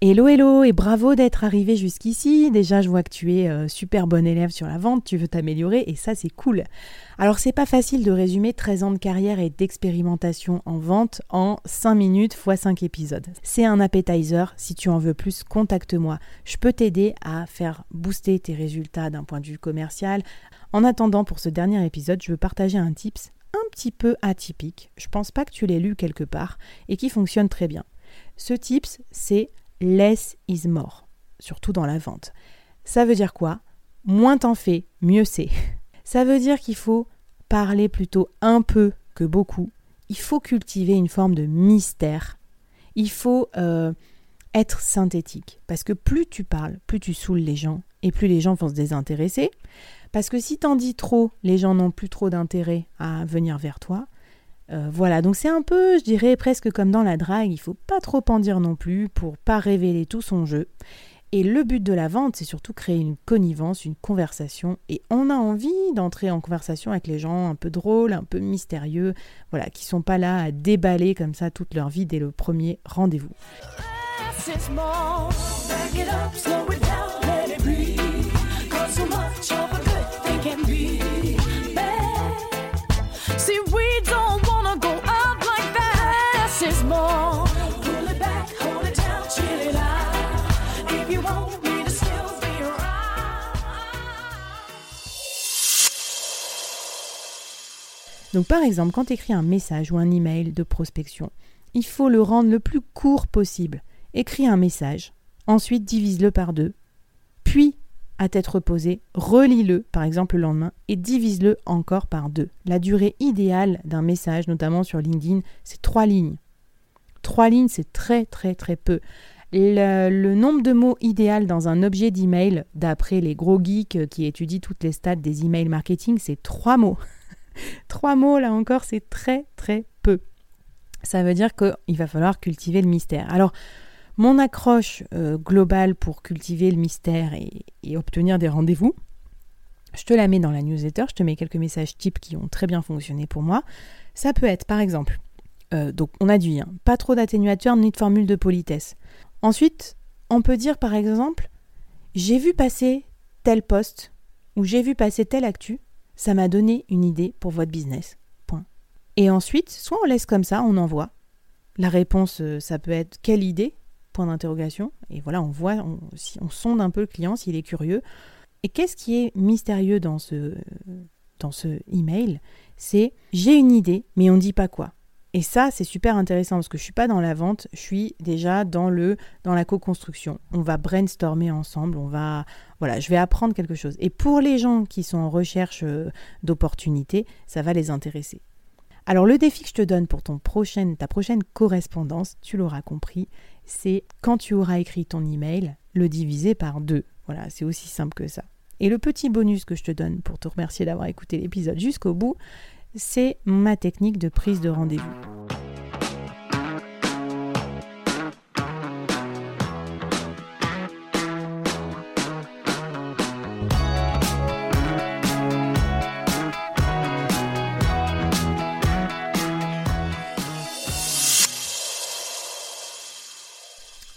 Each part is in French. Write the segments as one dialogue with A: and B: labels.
A: Hello hello et bravo d'être arrivé jusqu'ici. Déjà je vois que tu es euh, super bon élève sur la vente, tu veux t'améliorer et ça c'est cool. Alors c'est pas facile de résumer 13 ans de carrière et d'expérimentation en vente en 5 minutes x 5 épisodes. C'est un appetizer, si tu en veux plus, contacte-moi. Je peux t'aider à faire booster tes résultats d'un point de vue commercial. En attendant pour ce dernier épisode, je veux partager un tips un petit peu atypique. Je pense pas que tu l'aies lu quelque part et qui fonctionne très bien. Ce tips, c'est less is more, surtout dans la vente. Ça veut dire quoi? Moins t'en fais, mieux c'est. Ça veut dire qu'il faut parler plutôt un peu que beaucoup. Il faut cultiver une forme de mystère. Il faut euh, être synthétique. Parce que plus tu parles, plus tu saoules les gens et plus les gens vont se désintéresser. Parce que si t'en dis trop, les gens n'ont plus trop d'intérêt à venir vers toi. Euh, voilà, donc c'est un peu, je dirais, presque comme dans la drague, il faut pas trop en dire non plus pour pas révéler tout son jeu. Et le but de la vente, c'est surtout créer une connivence, une conversation. Et on a envie d'entrer en conversation avec les gens un peu drôles, un peu mystérieux, voilà, qui sont pas là à déballer comme ça toute leur vie dès le premier rendez-vous. Donc par exemple, quand tu écris un message ou un email de prospection, il faut le rendre le plus court possible. Écris un message, ensuite divise-le par deux, puis à tête reposée, relis-le par exemple le lendemain et divise-le encore par deux. La durée idéale d'un message, notamment sur LinkedIn, c'est trois lignes. Trois lignes, c'est très très très peu. Le, nombre de mots idéal dans un objet d'email, d'après les gros geeks qui étudient toutes les stats des emails marketing, c'est trois mots. Trois mots, là encore, c'est très très peu. Ça veut dire qu'il va falloir cultiver le mystère. Alors, mon accroche euh, globale pour cultiver le mystère et, obtenir des rendez-vous, je te la mets dans la newsletter, je te mets quelques messages types qui ont très bien fonctionné pour moi. Ça peut être, par exemple, euh, donc on a dit, hein, pas trop d'atténuateurs ni de formule de politesse. Ensuite, on peut dire, par exemple, j'ai vu passer tel poste ou j'ai vu passer tel actu ça m'a donné une idée pour votre business. Point. Et ensuite, soit on laisse comme ça, on envoie. La réponse, euh, ça peut être quelle idée? Point d'interrogation. Et voilà, on voit, on, on sonde un peu le client s'il est curieux. Et qu'est-ce qui est mystérieux dans ce, dans ce email? C'est j'ai une idée, mais on ne dit pas quoi. Et ça, c'est super intéressant parce que je suis pas dans la vente, je suis déjà dans le dans la co-construction. On va brainstormer ensemble, on va voilà, je vais apprendre quelque chose. Et pour les gens qui sont en recherche euh, d'opportunités, ça va les intéresser. Alors le défi que je te donne pour ton prochaine, ta prochaine correspondance, tu l'auras compris, c'est quand tu auras écrit ton email, le diviser par deux. Voilà, c'est aussi simple que ça. Et le petit bonus que je te donne pour te remercier d'avoir écouté l'épisode jusqu'au bout, c'est ma technique de prise de rendez-vous.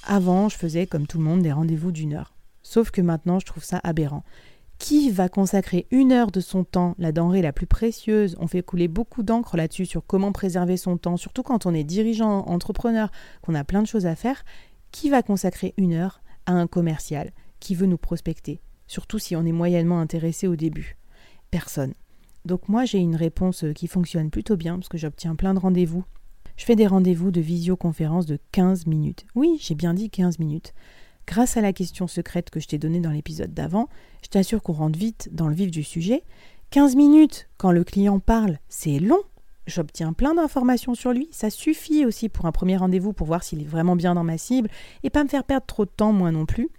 A: Avant, je faisais comme tout le monde des rendez-vous d'une heure. Sauf que maintenant, je trouve ça aberrant. Qui va consacrer une heure de son temps, la denrée la plus précieuse? On fait couler beaucoup d'encre là-dessus sur comment préserver son temps, surtout quand on est dirigeant, entrepreneur, qu'on a plein de choses à faire. Qui va consacrer une heure à un commercial qui veut nous prospecter, surtout si on est moyennement intéressé au début? Personne. Donc moi j'ai une réponse qui fonctionne plutôt bien parce que j'obtiens plein de rendez-vous. Je fais des rendez-vous de visioconférence de 15 minutes. Oui, j'ai bien dit 15 minutes. Grâce à la question secrète que je t'ai donnée dans l'épisode d'avant, je t'assure qu'on rentre vite dans le vif du sujet. 15 minutes quand le client parle, c'est long. J'obtiens plein d'informations sur lui. Ça suffit aussi pour un premier rendez-vous pour voir s'il est vraiment bien dans ma cible et pas me faire perdre trop de temps, moi non plus.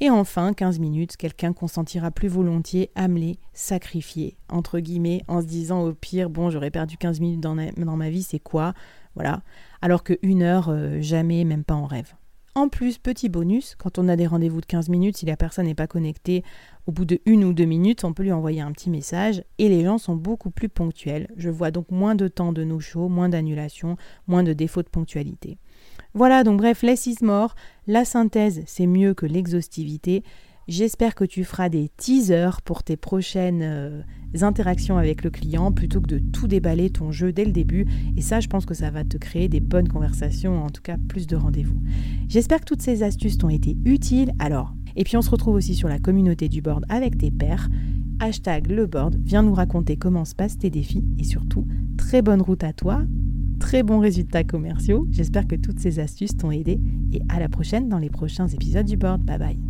A: Et enfin, 15 minutes, quelqu'un consentira plus volontiers à me les sacrifier, entre guillemets, en se disant au pire, bon, j'aurais perdu 15 minutes dans, ma vie, c'est quoi? Voilà. Alors que une heure, euh, jamais, même pas en rêve. En plus, petit bonus, quand on a des rendez-vous de 15 minutes, si la personne n'est pas connectée, au bout de une ou deux minutes, on peut lui envoyer un petit message et les gens sont beaucoup plus ponctuels. Je vois donc moins de temps de no-show, moins d'annulations, moins de défauts de ponctualité. Voilà, donc bref, less is more. La synthèse, c'est mieux que l'exhaustivité. J'espère que tu feras des teasers pour tes prochaines euh, interactions avec le client plutôt que de tout déballer ton jeu dès le début. Et ça, je pense que ça va te créer des bonnes conversations, en tout cas plus de rendez-vous. J'espère que toutes ces astuces t'ont été utiles. Alors, et puis on se retrouve aussi sur la communauté du board avec tes pairs. Hashtag le board, viens nous raconter comment se passent tes défis et surtout, très bonne route à toi, très bons résultats commerciaux. J'espère que toutes ces astuces t'ont aidé et à la prochaine dans les prochains épisodes du board. Bye bye.